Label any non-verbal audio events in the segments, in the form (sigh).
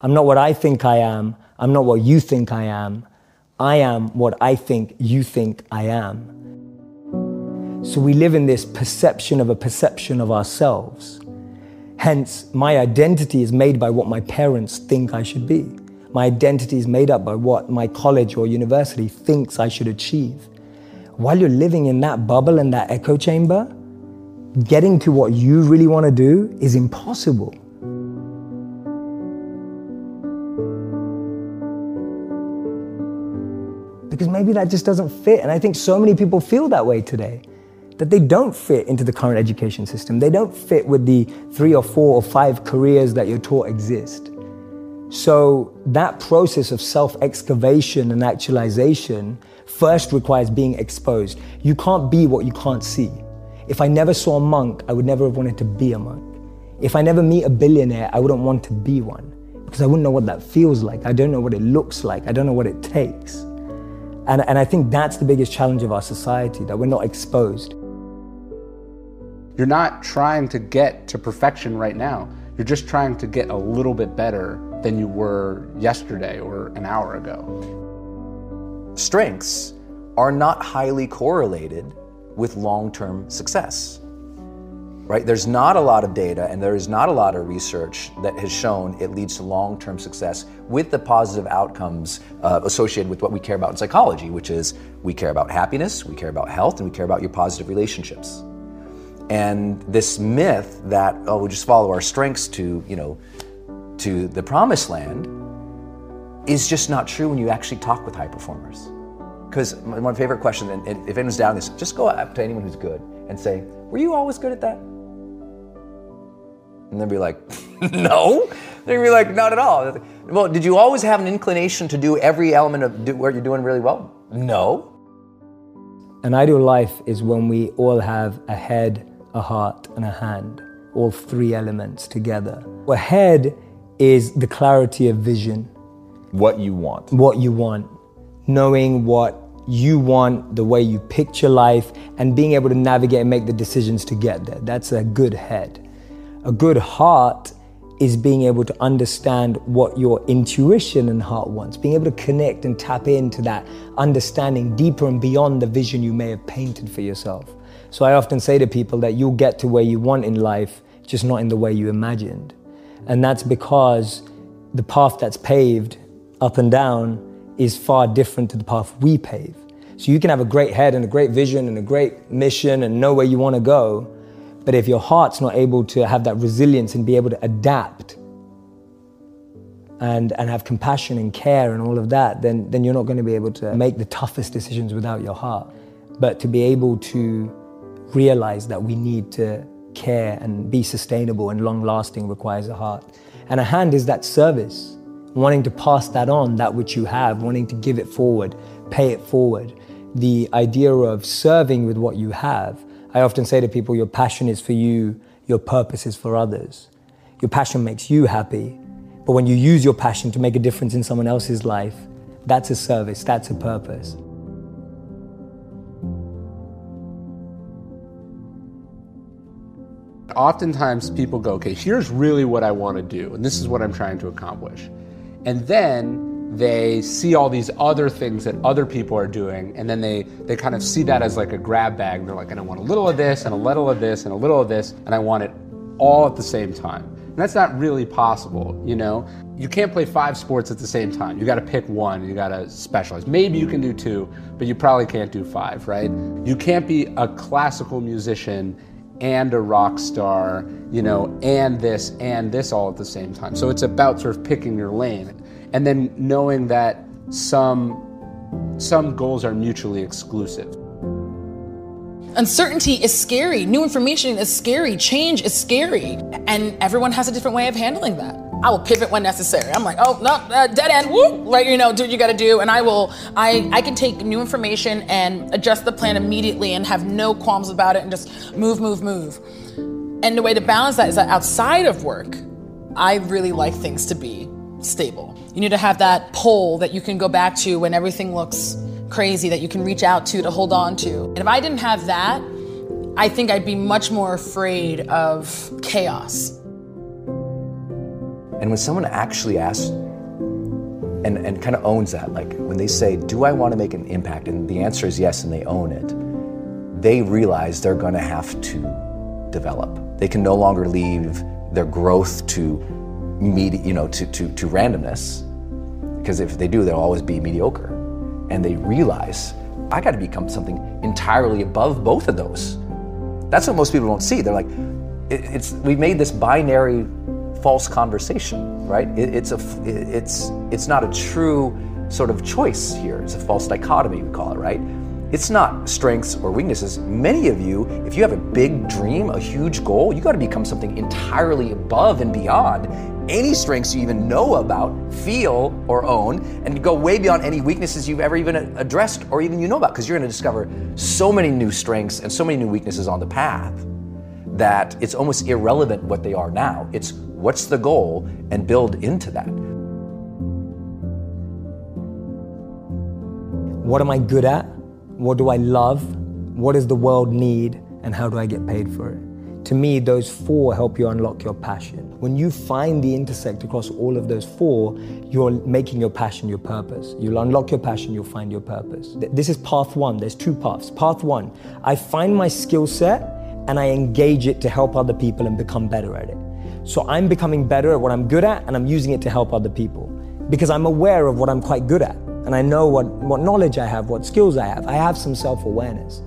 I'm not what I think I am. I'm not what you think I am. I am what I think you think I am. So we live in this perception of a perception of ourselves. Hence, my identity is made by what my parents think I should be. My identity is made up by what my college or university thinks I should achieve. While you're living in that bubble and that echo chamber, getting to what you really want to do is impossible. Because maybe that just doesn't fit. And I think so many people feel that way today that they don't fit into the current education system. They don't fit with the three or four or five careers that you're taught exist. So that process of self excavation and actualization first requires being exposed. You can't be what you can't see. If I never saw a monk, I would never have wanted to be a monk. If I never meet a billionaire, I wouldn't want to be one because I wouldn't know what that feels like. I don't know what it looks like. I don't know what it takes. And, and I think that's the biggest challenge of our society that we're not exposed. You're not trying to get to perfection right now. You're just trying to get a little bit better than you were yesterday or an hour ago. Strengths are not highly correlated with long term success. Right? There's not a lot of data and there is not a lot of research that has shown it leads to long term success with the positive outcomes uh, associated with what we care about in psychology, which is we care about happiness, we care about health, and we care about your positive relationships. And this myth that, oh, we just follow our strengths to, you know, to the promised land is just not true when you actually talk with high performers. Because my favorite question, and if anyone's down this, just go up to anyone who's good and say, Were you always good at that? And they'll be like, (laughs) No. They'll be like, Not at all. Well, did you always have an inclination to do every element of do, what you're doing really well? No. An ideal life is when we all have a head, a heart, and a hand, all three elements together. A head is the clarity of vision. What you want. What you want. Knowing what you want, the way you picture life, and being able to navigate and make the decisions to get there. That's a good head. A good heart is being able to understand what your intuition and heart wants, being able to connect and tap into that understanding deeper and beyond the vision you may have painted for yourself. So I often say to people that you'll get to where you want in life, just not in the way you imagined. And that's because the path that's paved up and down is far different to the path we pave. So you can have a great head and a great vision and a great mission and know where you want to go, but if your heart's not able to have that resilience and be able to adapt and, and have compassion and care and all of that, then, then you're not going to be able to make the toughest decisions without your heart. But to be able to realize that we need to care and be sustainable and long lasting requires a heart. And a hand is that service, wanting to pass that on, that which you have, wanting to give it forward, pay it forward. The idea of serving with what you have I often say to people, your passion is for you, your purpose is for others. Your passion makes you happy, but when you use your passion to make a difference in someone else's life, that's a service, that's a purpose. Oftentimes people go, okay, here's really what I want to do, and this is what I'm trying to accomplish. And then they see all these other things that other people are doing, and then they, they kind of see that as like a grab bag. They're like, I want a little of this, and a little of this, and a little of this, and I want it all at the same time. And that's not really possible, you know? You can't play five sports at the same time. You got to pick one, you got to specialize. Maybe you can do two, but you probably can't do five, right? You can't be a classical musician and a rock star, you know, and this and this all at the same time. So it's about sort of picking your lane and then knowing that some some goals are mutually exclusive. Uncertainty is scary. New information is scary. Change is scary. And everyone has a different way of handling that. I will pivot when necessary. I'm like, oh no, uh, dead end. Woo! Like you know, do what you got to do, and I will. I I can take new information and adjust the plan immediately and have no qualms about it and just move, move, move. And the way to balance that is that outside of work, I really like things to be stable. You need to have that pole that you can go back to when everything looks crazy that you can reach out to to hold on to. And if I didn't have that, I think I'd be much more afraid of chaos. And when someone actually asks and, and kind of owns that, like when they say, Do I want to make an impact? And the answer is yes, and they own it, they realize they're going to have to develop. They can no longer leave their growth to, med- you know, to, to, to randomness, because if they do, they'll always be mediocre. And they realize, I got to become something entirely above both of those. That's what most people don't see. They're like, it, it's we made this binary false conversation, right? It, it's a, it's, it's not a true sort of choice here. It's a false dichotomy, we call it, right? It's not strengths or weaknesses. Many of you, if you have a big dream, a huge goal, you got to become something entirely above and beyond any strengths you even know about, feel, or own, and go way beyond any weaknesses you've ever even addressed or even you know about, because you're going to discover so many new strengths and so many new weaknesses on the path that it's almost irrelevant what they are now. It's what's the goal and build into that. What am I good at? What do I love? What does the world need? And how do I get paid for it? To me, those four help you unlock your passion. When you find the intersect across all of those four, you're making your passion your purpose. You'll unlock your passion, you'll find your purpose. This is path one. There's two paths. Path one, I find my skill set and I engage it to help other people and become better at it. So I'm becoming better at what I'm good at and I'm using it to help other people because I'm aware of what I'm quite good at and I know what, what knowledge I have, what skills I have. I have some self awareness.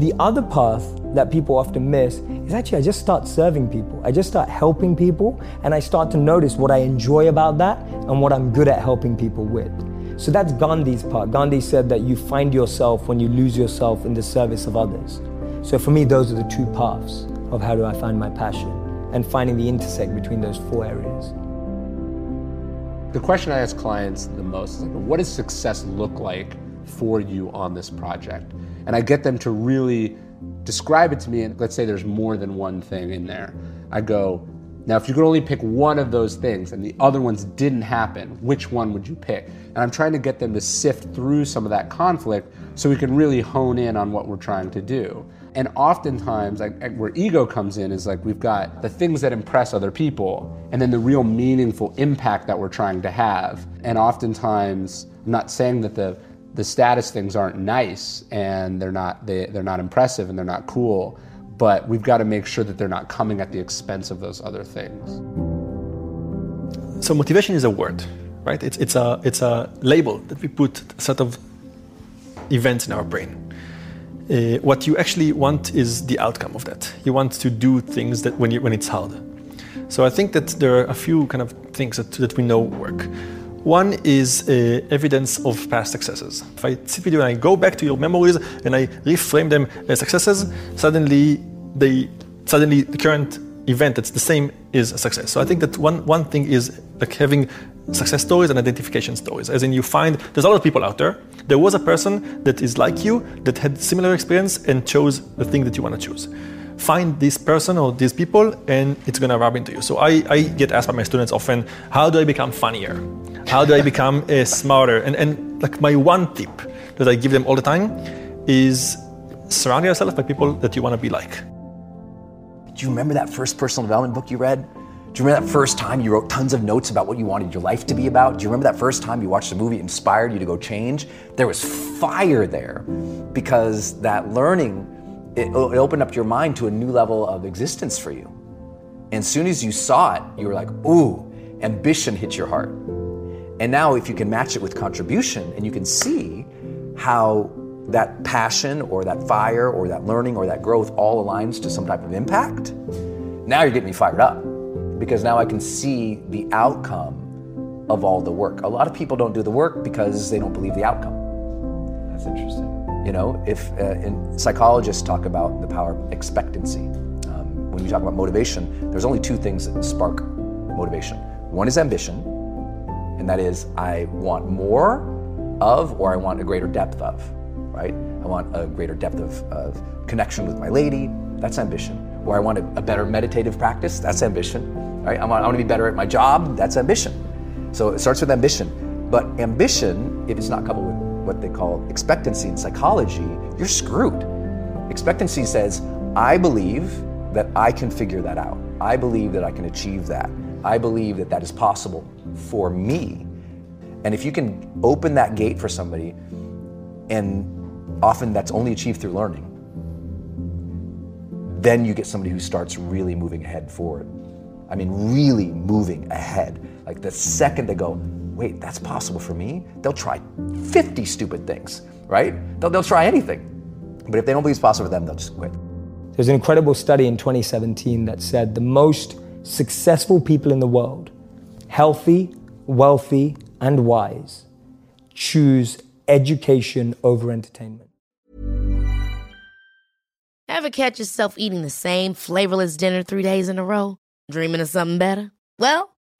The other path that people often miss is actually I just start serving people. I just start helping people and I start to notice what I enjoy about that and what I'm good at helping people with. So that's Gandhi's part. Gandhi said that you find yourself when you lose yourself in the service of others. So for me, those are the two paths of how do I find my passion and finding the intersect between those four areas. The question I ask clients the most is what does success look like for you on this project? And I get them to really describe it to me. And let's say there's more than one thing in there. I go, now, if you could only pick one of those things and the other ones didn't happen, which one would you pick? And I'm trying to get them to sift through some of that conflict so we can really hone in on what we're trying to do. And oftentimes, like, where ego comes in is like we've got the things that impress other people, and then the real meaningful impact that we're trying to have. And oftentimes, I'm not saying that the the status things aren't nice and they're not they, they're not impressive and they're not cool, but we've got to make sure that they're not coming at the expense of those other things. So motivation is a word, right? It's it's a it's a label that we put a set of events in our brain uh, what you actually want is the outcome of that. You want to do things that when, you, when it's hard. So I think that there are a few kind of things that, that we know work. One is uh, evidence of past successes. If I sit with you and I go back to your memories and I reframe them as successes, suddenly they suddenly the current event that's the same is a success. So I think that one one thing is like having success stories and identification stories. As in, you find there's a lot of people out there. There was a person that is like you that had similar experience and chose the thing that you want to choose. Find this person or these people, and it's gonna rub into you. So I, I get asked by my students often, how do I become funnier? How do I become uh, smarter? And and like my one tip that I give them all the time is surround yourself by people that you want to be like. Do you remember that first personal development book you read? Do you remember that first time you wrote tons of notes about what you wanted your life to be about? Do you remember that first time you watched a movie inspired you to go change? There was fire there because that learning, it, it opened up your mind to a new level of existence for you. And as soon as you saw it, you were like, ooh, ambition hit your heart. And now, if you can match it with contribution and you can see how that passion or that fire or that learning or that growth all aligns to some type of impact, now you're getting me fired up because now I can see the outcome of all the work. A lot of people don't do the work because they don't believe the outcome. That's interesting. You know, if uh, psychologists talk about the power of expectancy. Um, when we talk about motivation, there's only two things that spark motivation. One is ambition, and that is I want more of, or I want a greater depth of, right? I want a greater depth of, of connection with my lady. That's ambition. Or I want a, a better meditative practice. That's ambition, right? I want, I want to be better at my job. That's ambition. So it starts with ambition. But ambition, if it's not coupled with what they call expectancy in psychology, you're screwed. Expectancy says, I believe that I can figure that out. I believe that I can achieve that. I believe that that is possible for me. And if you can open that gate for somebody, and often that's only achieved through learning, then you get somebody who starts really moving ahead forward. I mean, really moving ahead. Like the second they go, wait, that's possible for me, they'll try 50 stupid things, right? They'll, they'll try anything. But if they don't believe it's possible for them, they'll just quit. There's an incredible study in 2017 that said the most successful people in the world, healthy, wealthy, and wise, choose education over entertainment. Ever catch yourself eating the same flavorless dinner three days in a row? Dreaming of something better? Well,